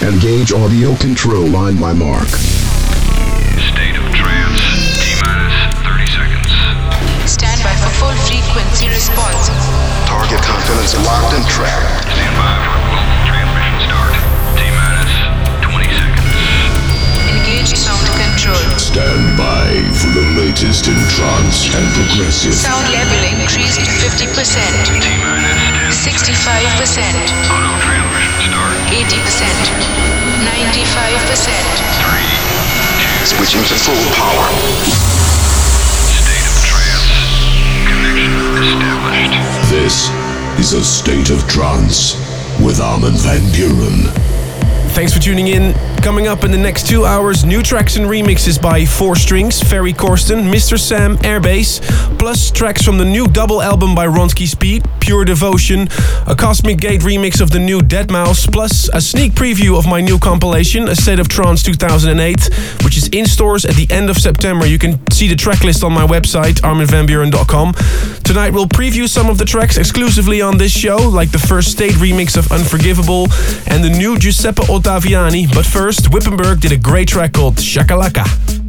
Engage audio control line by Mark. State of trance. T minus 30 seconds. Stand by for full frequency response. Target confidence locked and tracked. Stand by for global transmission start. T minus 20 seconds. Engage sound control. Stand by for the latest in trance and progressive. Sound level increased to 50%, T minus 10. 65%, Auto transmission start. 80%, 95%. 3. Switching to full power. State of trance. Connection established. This is a state of trance with Armin van Buuren. Thanks for tuning in. Coming up in the next two hours, new tracks and remixes by Four Strings, Ferry Corsten, Mr. Sam, Airbase, plus tracks from the new double album by Ronski Speed, Pure Devotion, a Cosmic Gate remix of the new Deadmau5, plus a sneak preview of my new compilation, A State of Trance 2008, which is in stores at the end of September. You can see the track list on my website, arminvanbuuren.com. Tonight we'll preview some of the tracks exclusively on this show, like the first state remix of Unforgivable and the new Giuseppe Ottaviani. But first, Wippenberg did a great track called Chakalaka.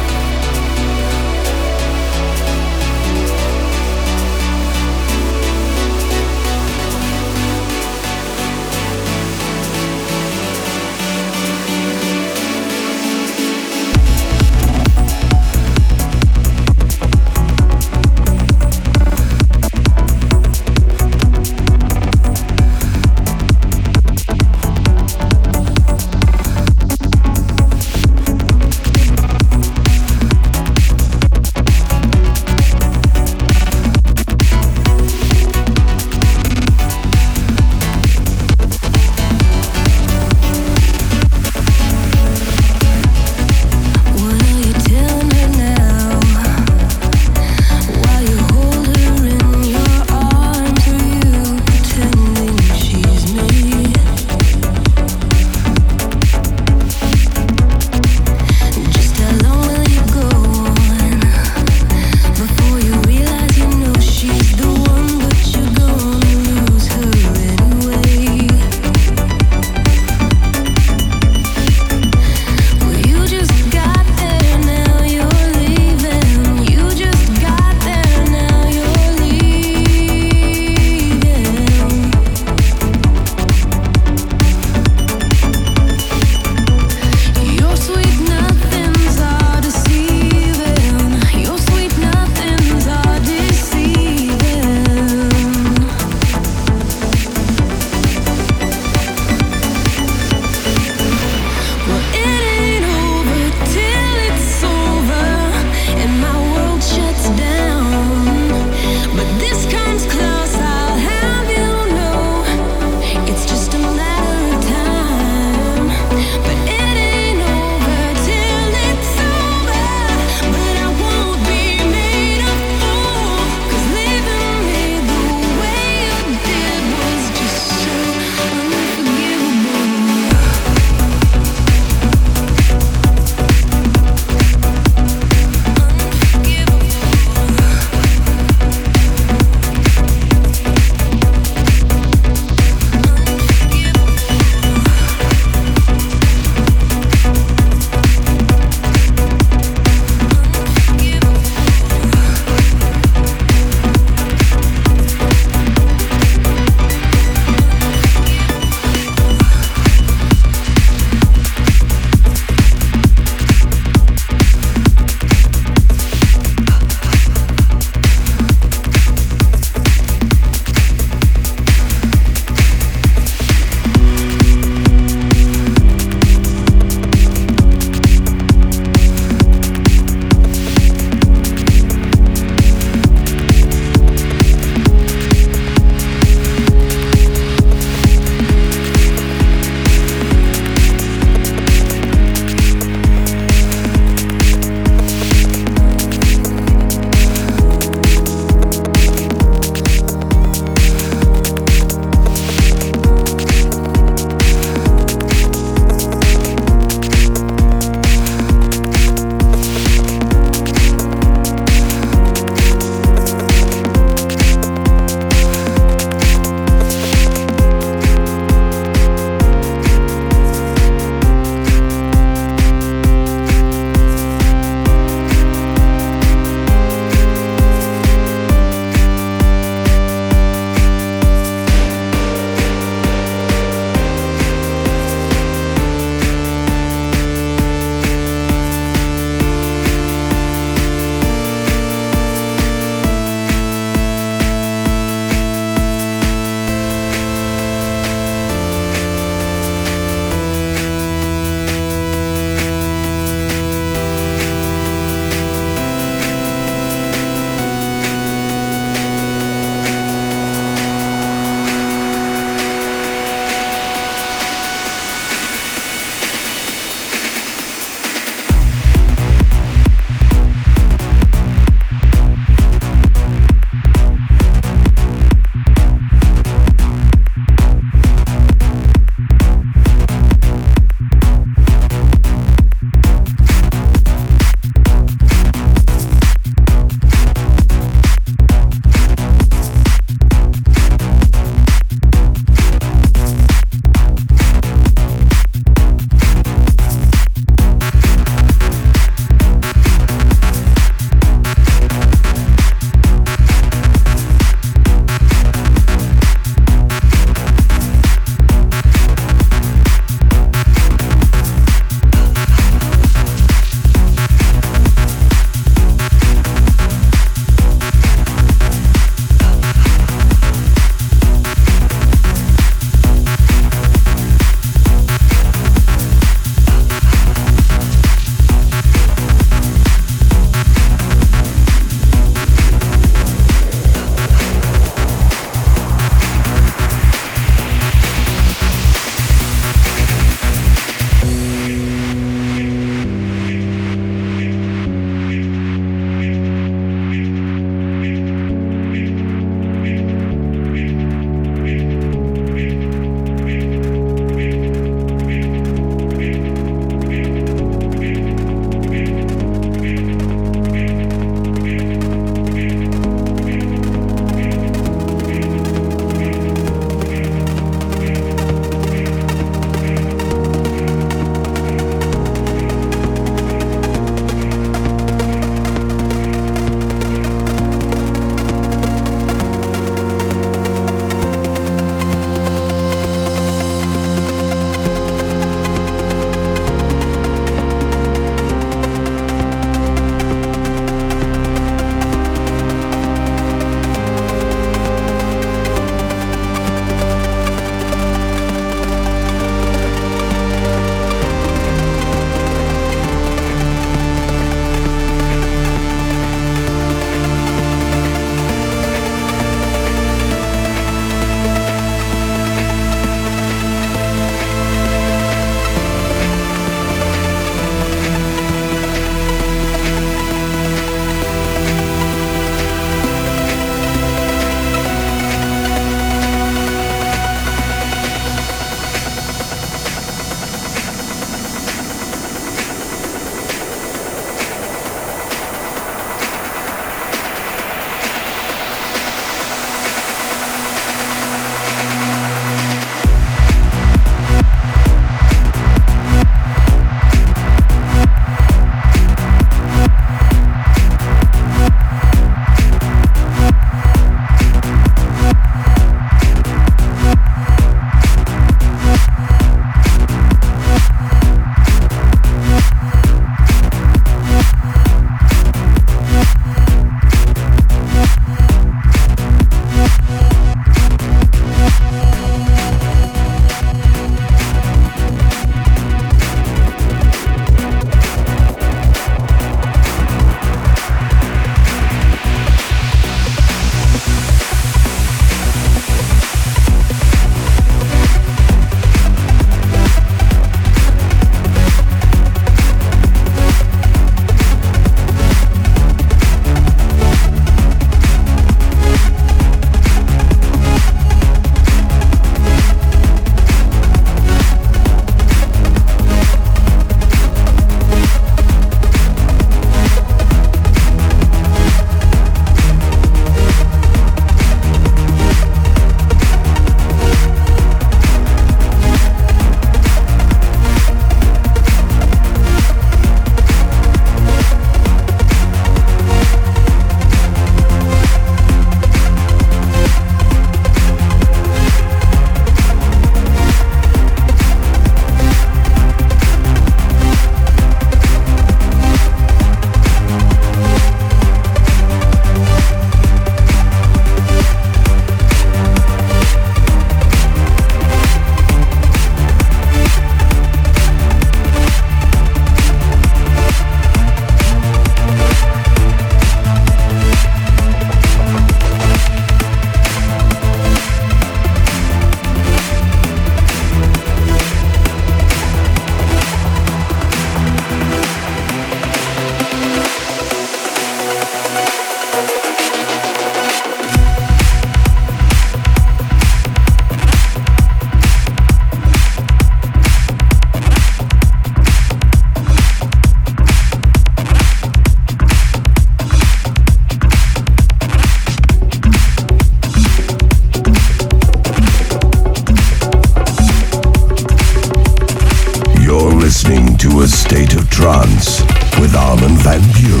With Armin van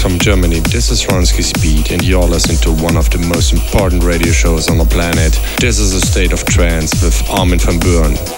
from Germany. This is Ronski Speed, and you're listening to one of the most important radio shows on the planet. This is a state of trance with Armin van Buuren.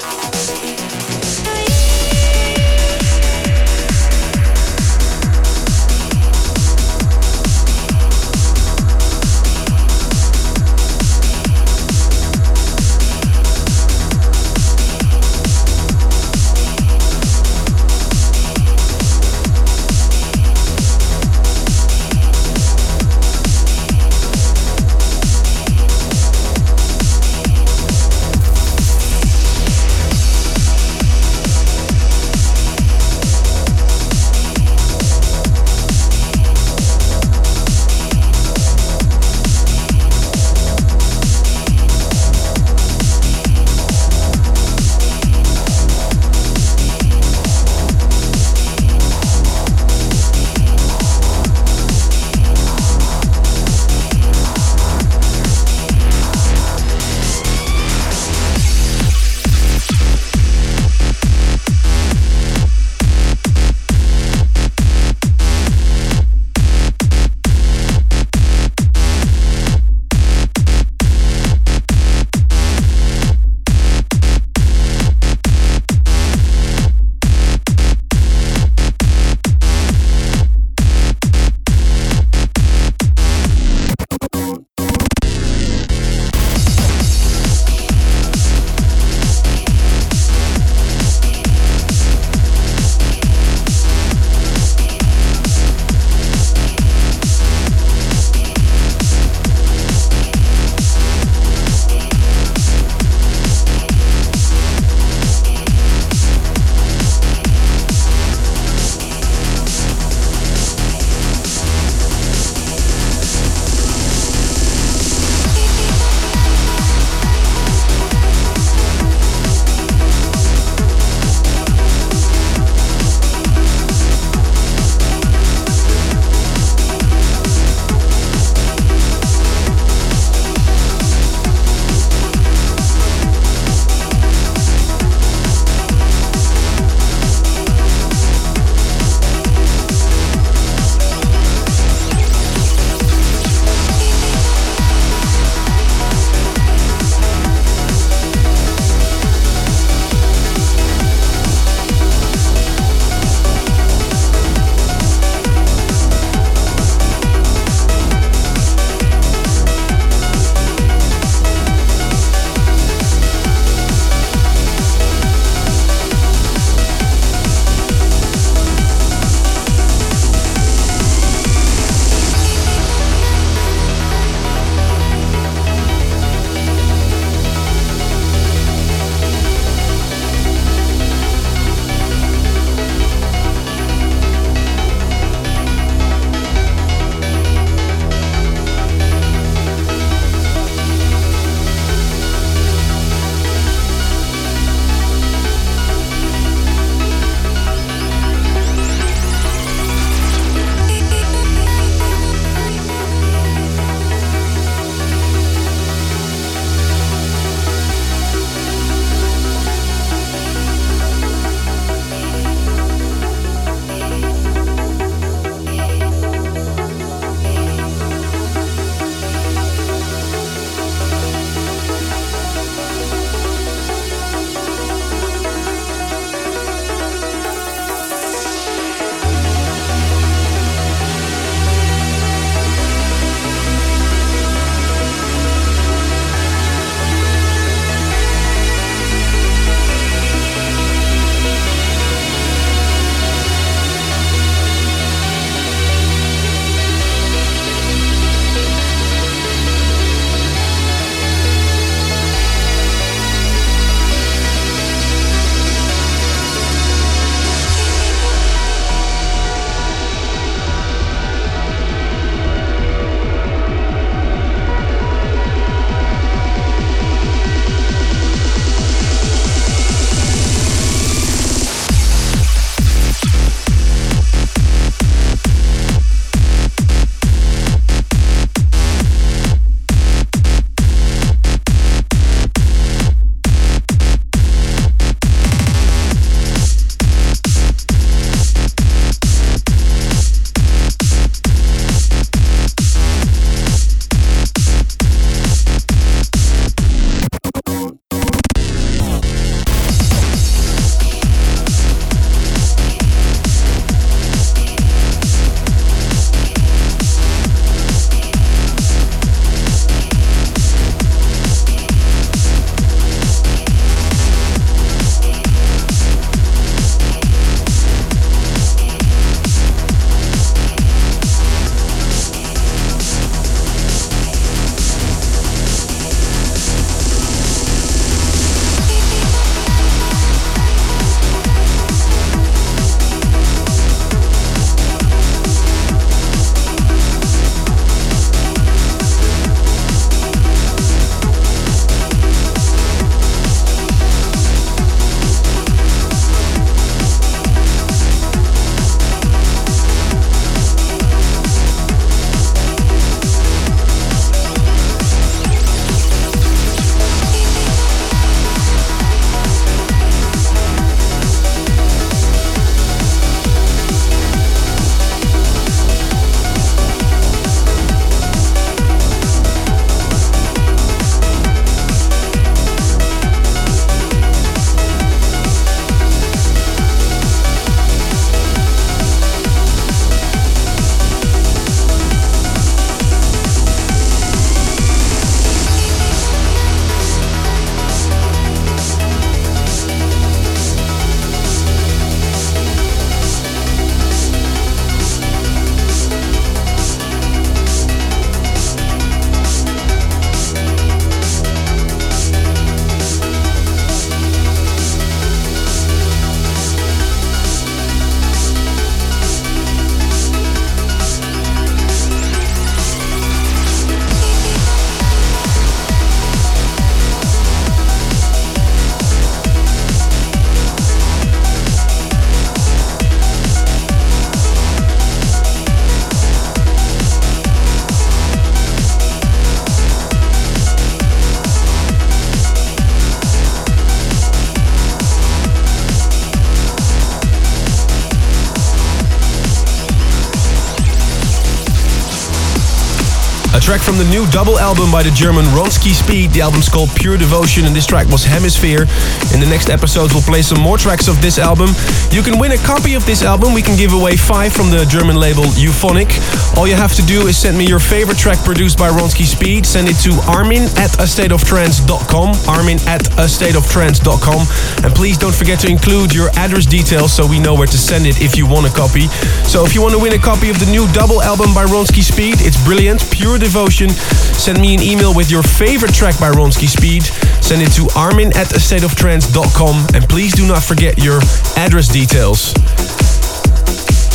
Track from the new double album by the German Ronski Speed. The album's called Pure Devotion and this track was Hemisphere. In the next episodes we'll play some more tracks of this album. You can win a copy of this album. We can give away five from the German label Euphonic. All you have to do is send me your favorite track produced by Ronski Speed. Send it to armin at astateoftrance.com. Armin at astateoftrance.com. And please don't forget to include your address details so we know where to send it if you want a copy. So if you want to win a copy of the new double album by Ronski Speed, it's brilliant, pure devotion. Send me an email with your favorite track by Ronski Speed. Send it to armin at astateoftrance.com and please do not forget your address details.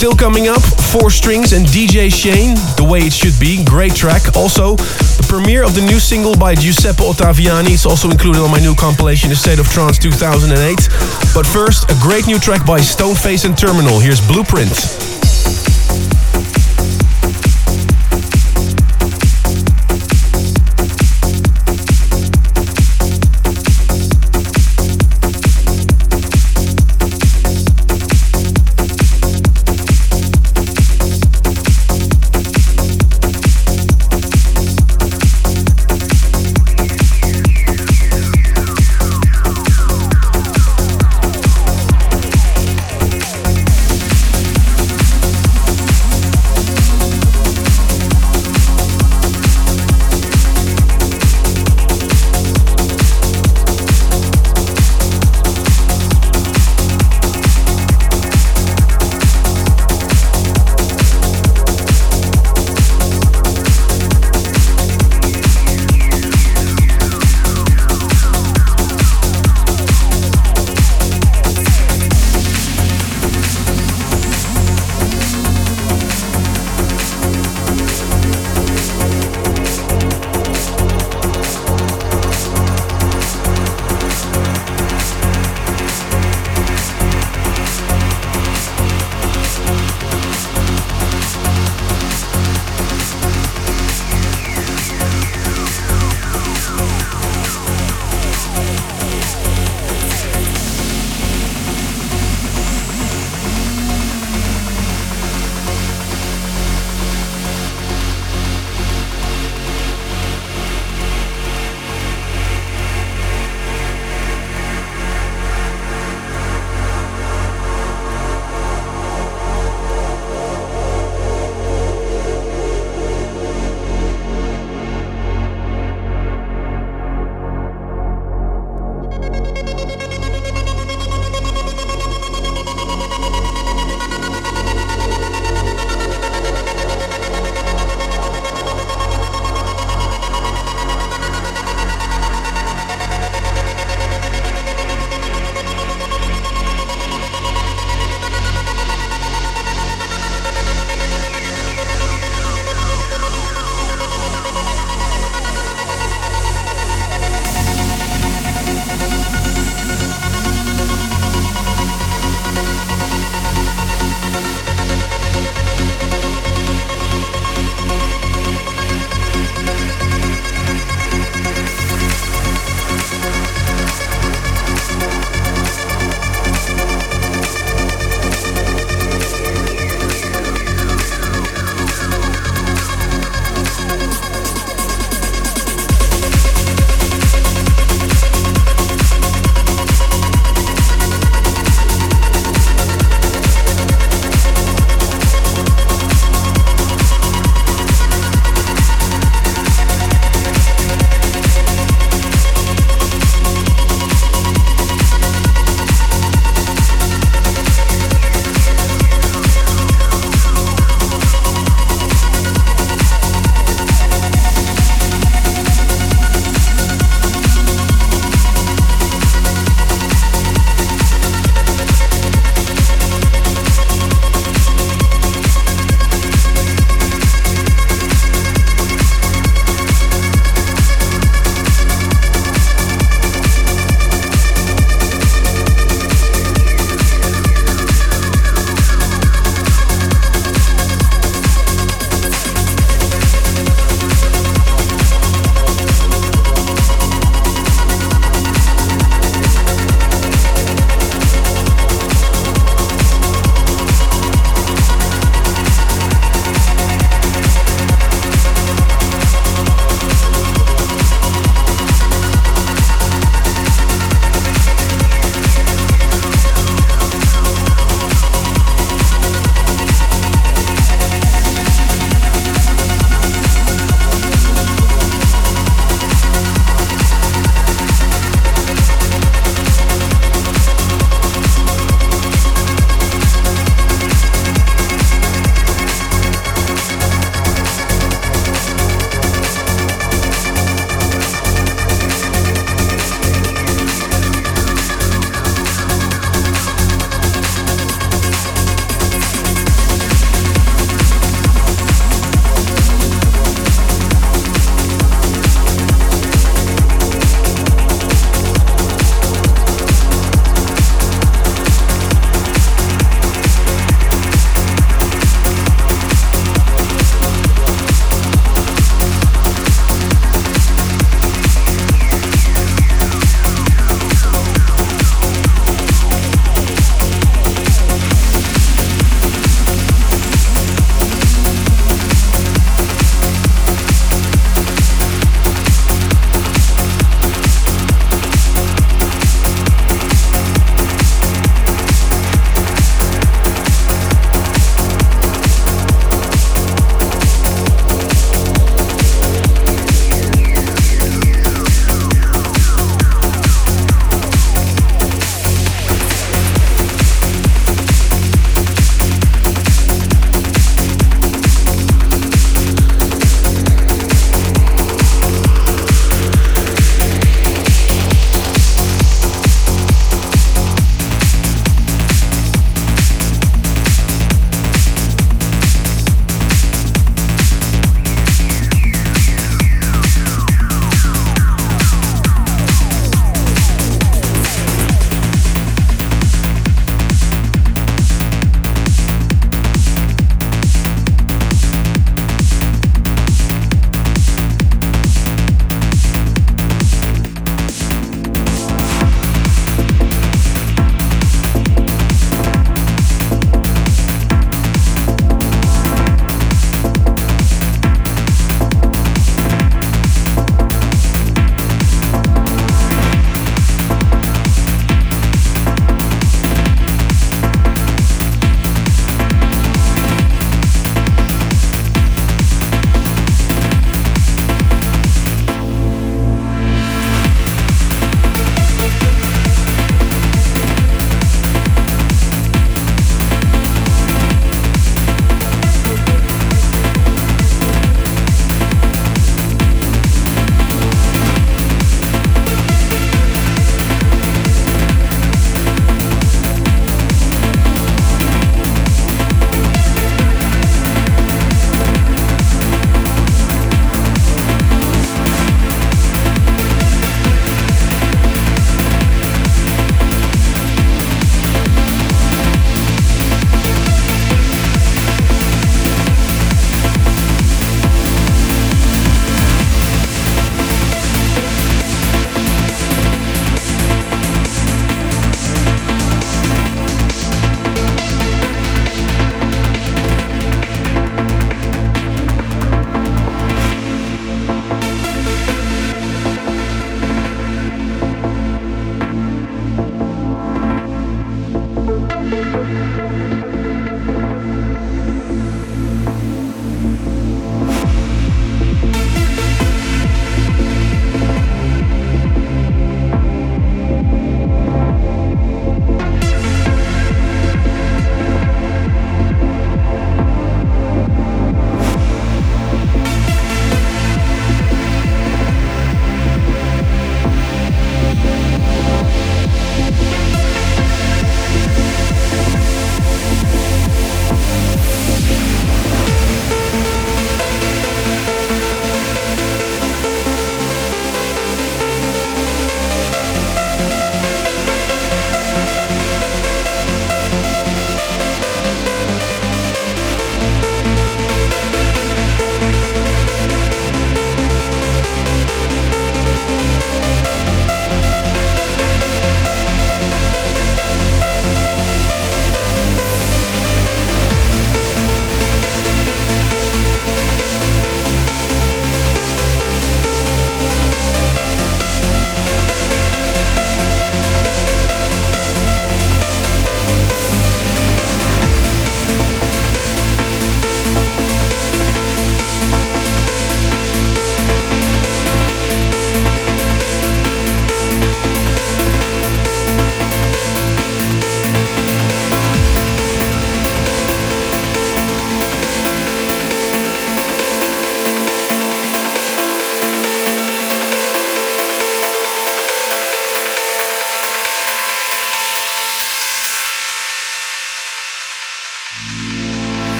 Still coming up, Four Strings and DJ Shane, The Way It Should Be, great track. Also, the premiere of the new single by Giuseppe Ottaviani is also included on my new compilation, A State of Trance 2008. But first, a great new track by Stoneface and Terminal. Here's Blueprint.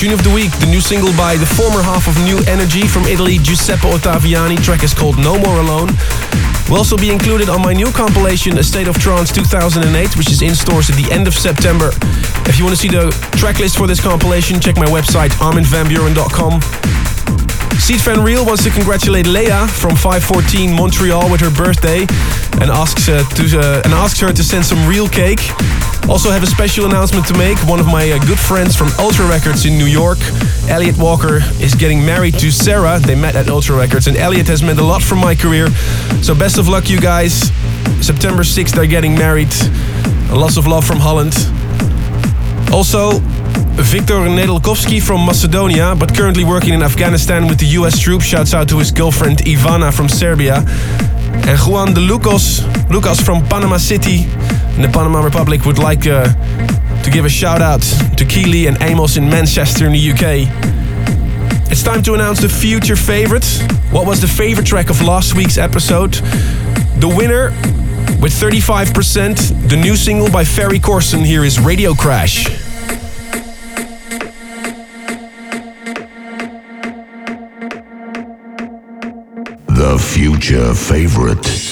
Tune of the week, the new single by the former half of New Energy from Italy, Giuseppe Ottaviani. Track is called No More Alone. Will also be included on my new compilation, A State of Trance 2008, which is in stores at the end of September. If you want to see the track list for this compilation, check my website, arminvanbuuren.com. Seed Van Real wants to congratulate Leia from 514 Montreal with her birthday and asks, uh, to, uh, and asks her to send some real cake. Also have a special announcement to make. One of my uh, good friends from Ultra Records in New York, Elliot Walker, is getting married to Sarah. They met at Ultra Records and Elliot has meant a lot for my career. So best of luck you guys. September 6th they're getting married. Lots of love from Holland. Also, Viktor Nedelkovsky from Macedonia, but currently working in Afghanistan with the US troops. Shouts out to his girlfriend Ivana from Serbia. And Juan de Lucas, Lucas from Panama City in the Panama Republic would like uh, to give a shout out to Keely and Amos in Manchester in the UK. It's time to announce the future favorite. What was the favorite track of last week's episode? The winner with 35%, the new single by Ferry Corsten. Here is Radio Crash. The future favorite.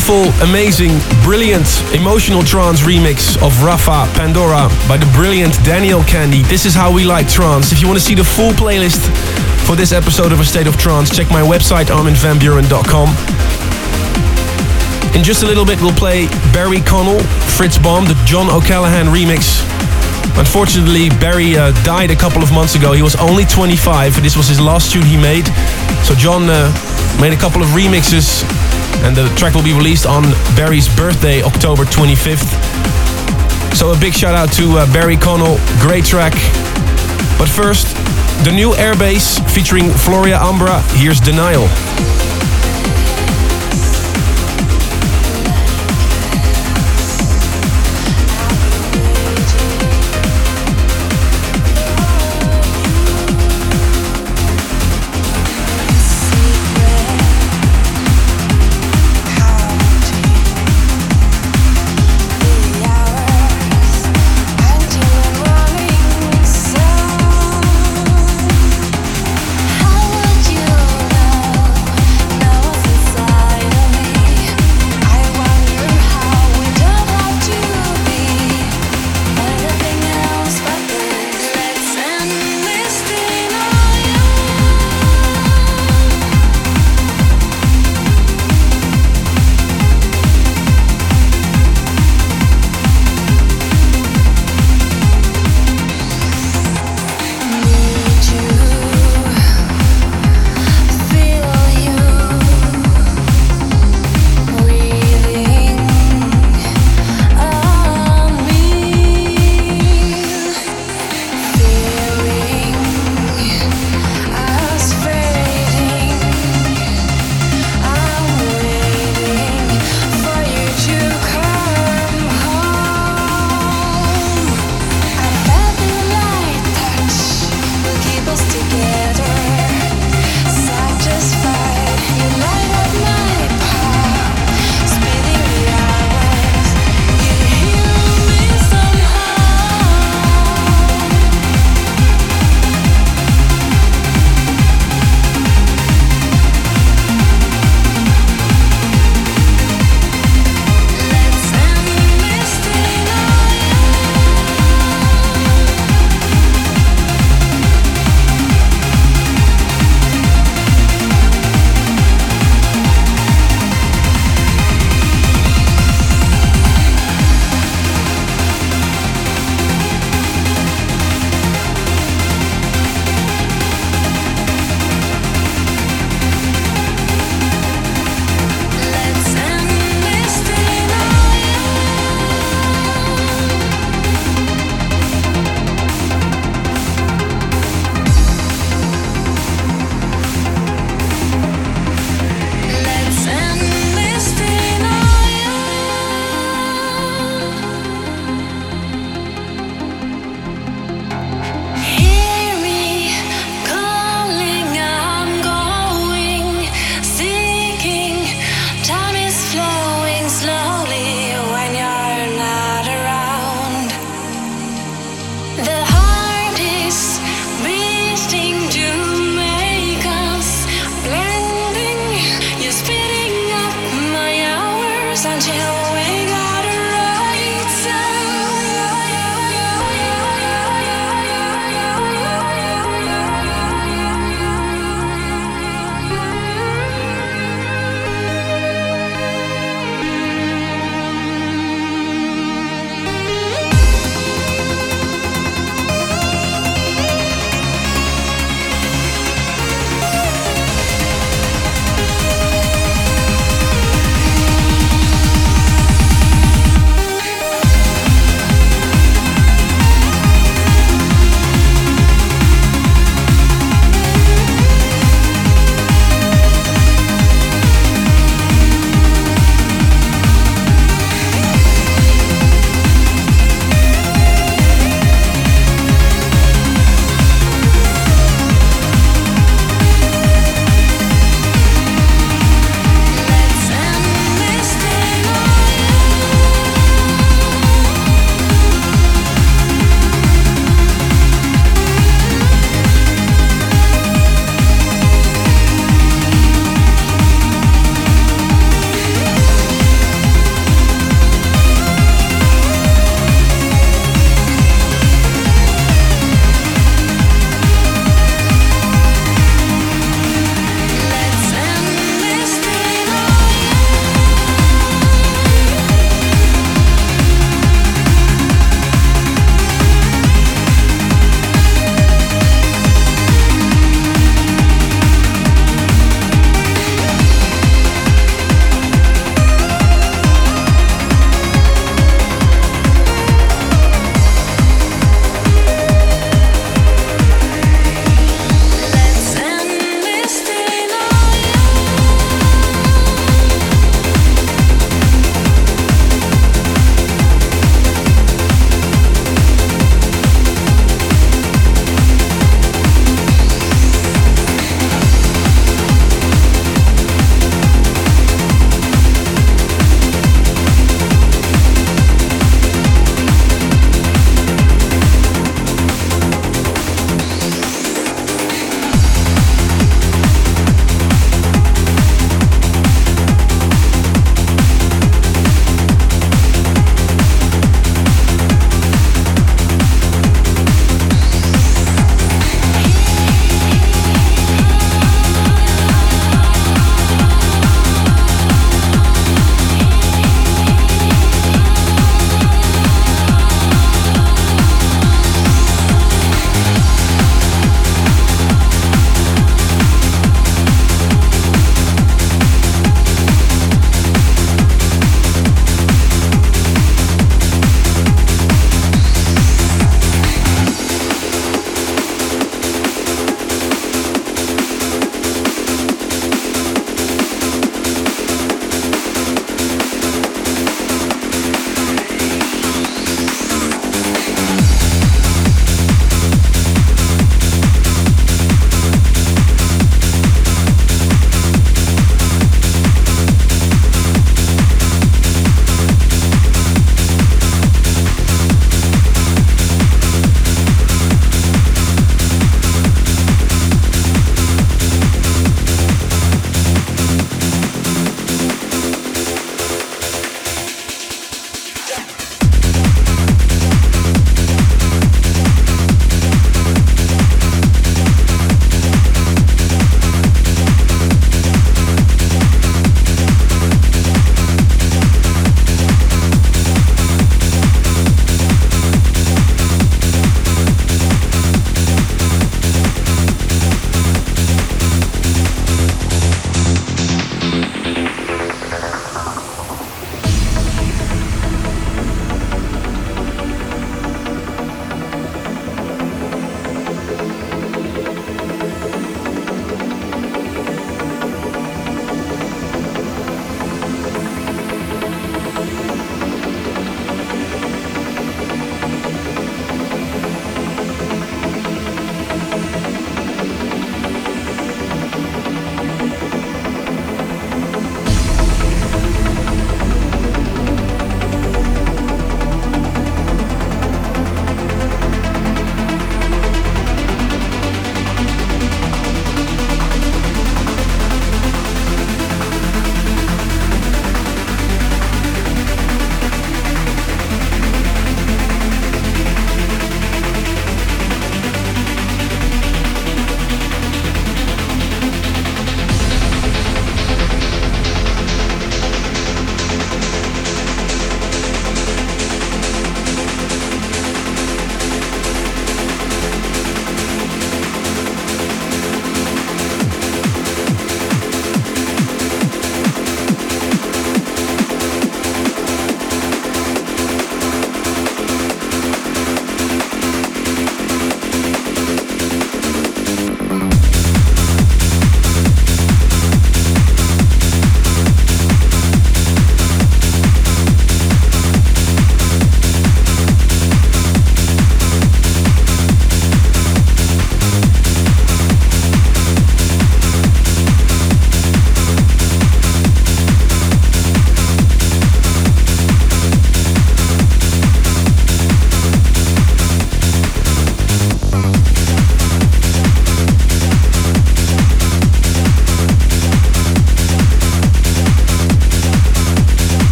Beautiful, amazing, brilliant, emotional trance remix of Rafa Pandora by the brilliant Daniel Kandi. This is how we like trance. If you want to see the full playlist for this episode of A State of Trance, check my website arminvanbuuren.com. In just a little bit, we'll play Barry Connell, Fritz Bomb, the John O'Callaghan remix. Unfortunately, Barry uh, died a couple of months ago. He was only 25. and This was his last tune he made. So John uh, made a couple of remixes and the track will be released on Barry's birthday, October 25th. So a big shout out to uh, Barry Connell, great track. But first, the new Airbase featuring Floria Ambra, here's Denial.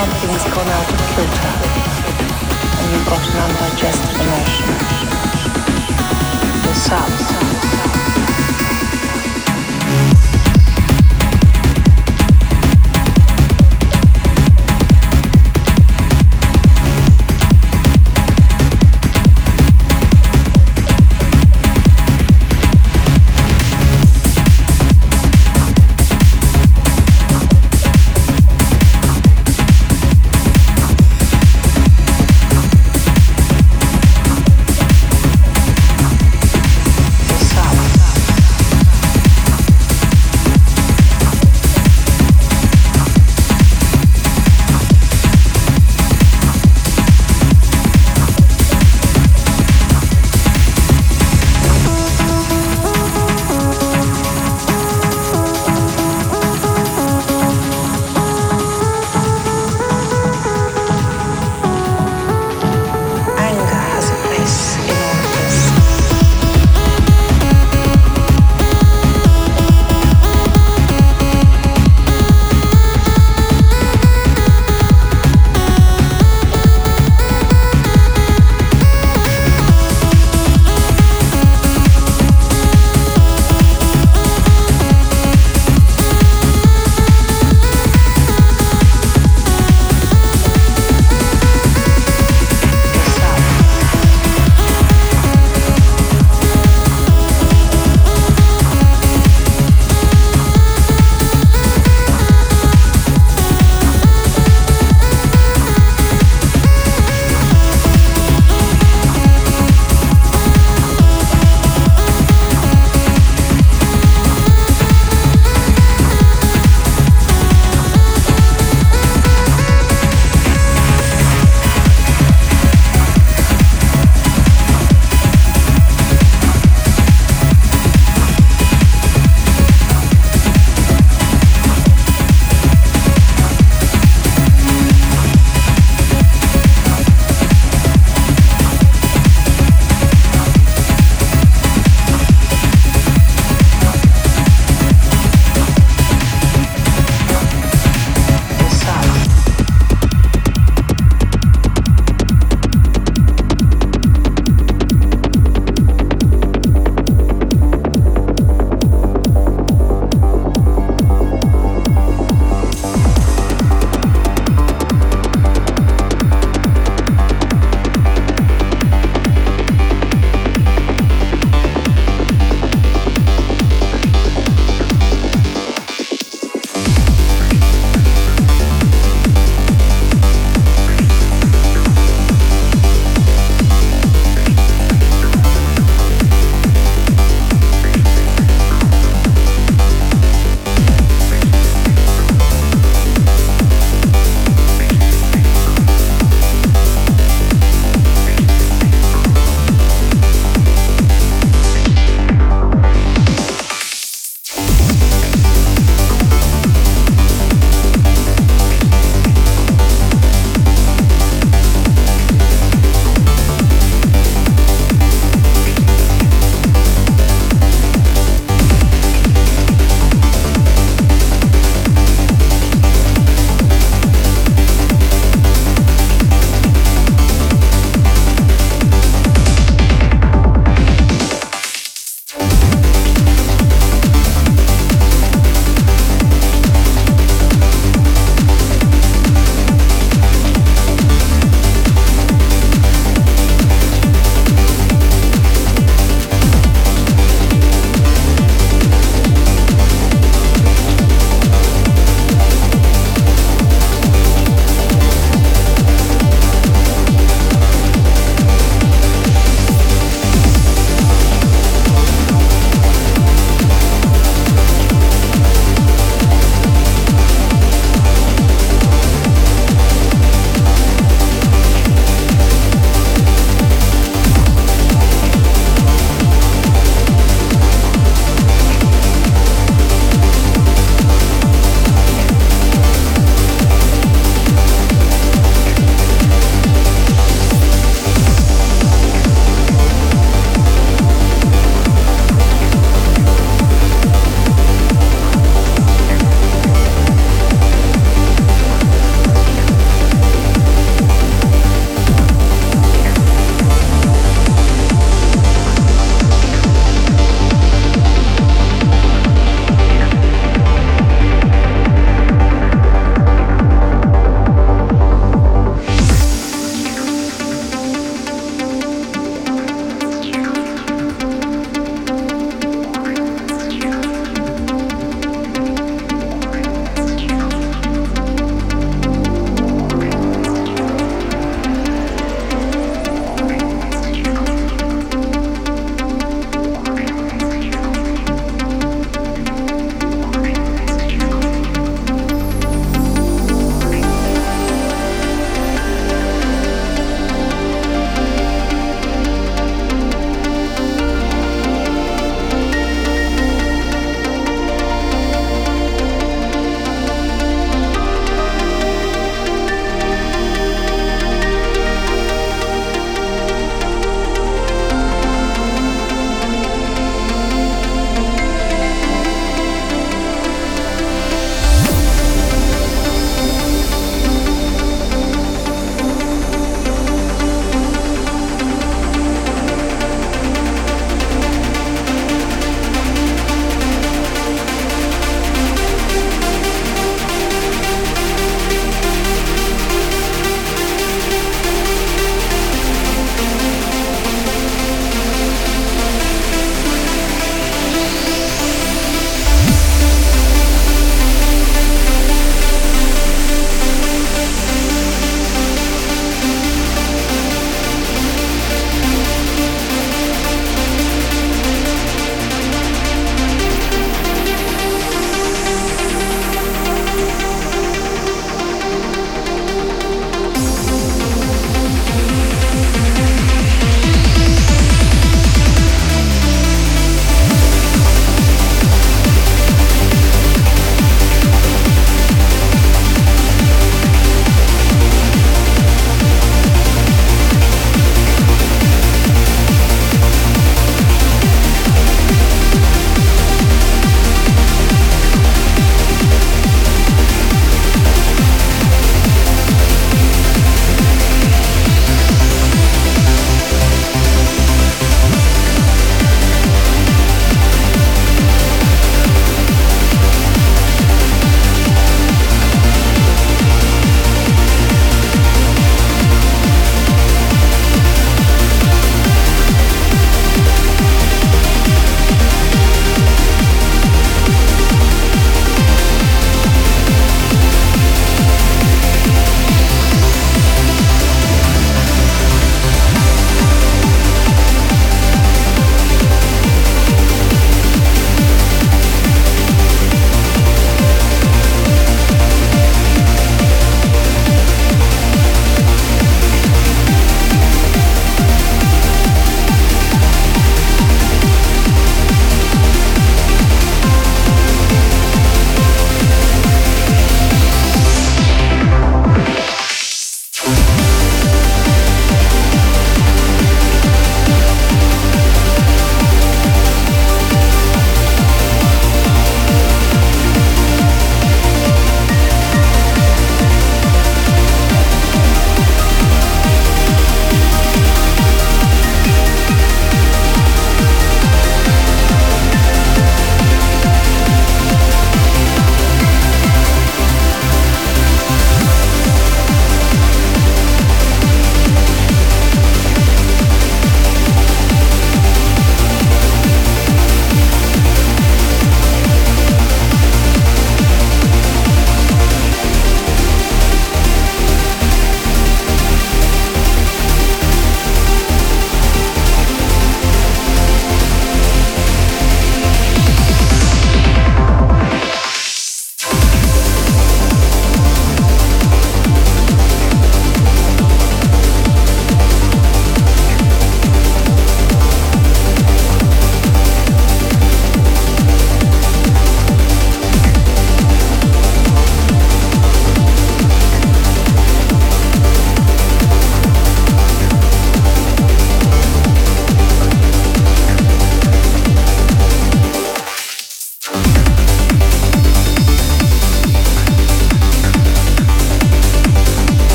something's gone out of kilter and you've got an undigested emotion. Yourself.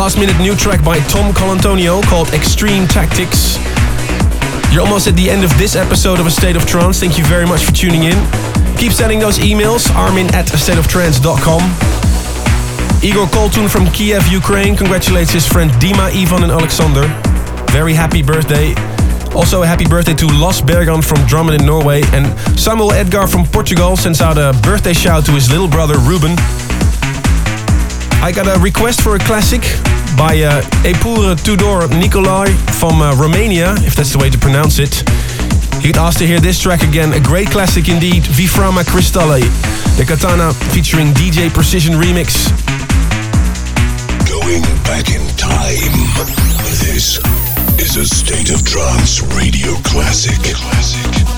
Last minute new track by Tom Colontonio called Extreme Tactics. You're almost at the end of this episode of A State of Trance. Thank you very much for tuning in. Keep sending those emails, armin at astateoftrance.com. Igor Koltun from Kiev, Ukraine congratulates his friend Dima, Ivan and Alexander. Very happy birthday. Also a happy birthday to Los Bergan from Drammen in Norway. And Samuel Edgar from Portugal sends out a birthday shout to his little brother Ruben. I got a request for a classic by uh, Epure Tudor Nicolai from uh, Romania, if that's the way to pronounce it. He'd ask to hear this track again, a great classic indeed, Viframa Cristalle, the Katana featuring DJ Precision remix. Going back in time. This is a State of Trance radio classic. Classic.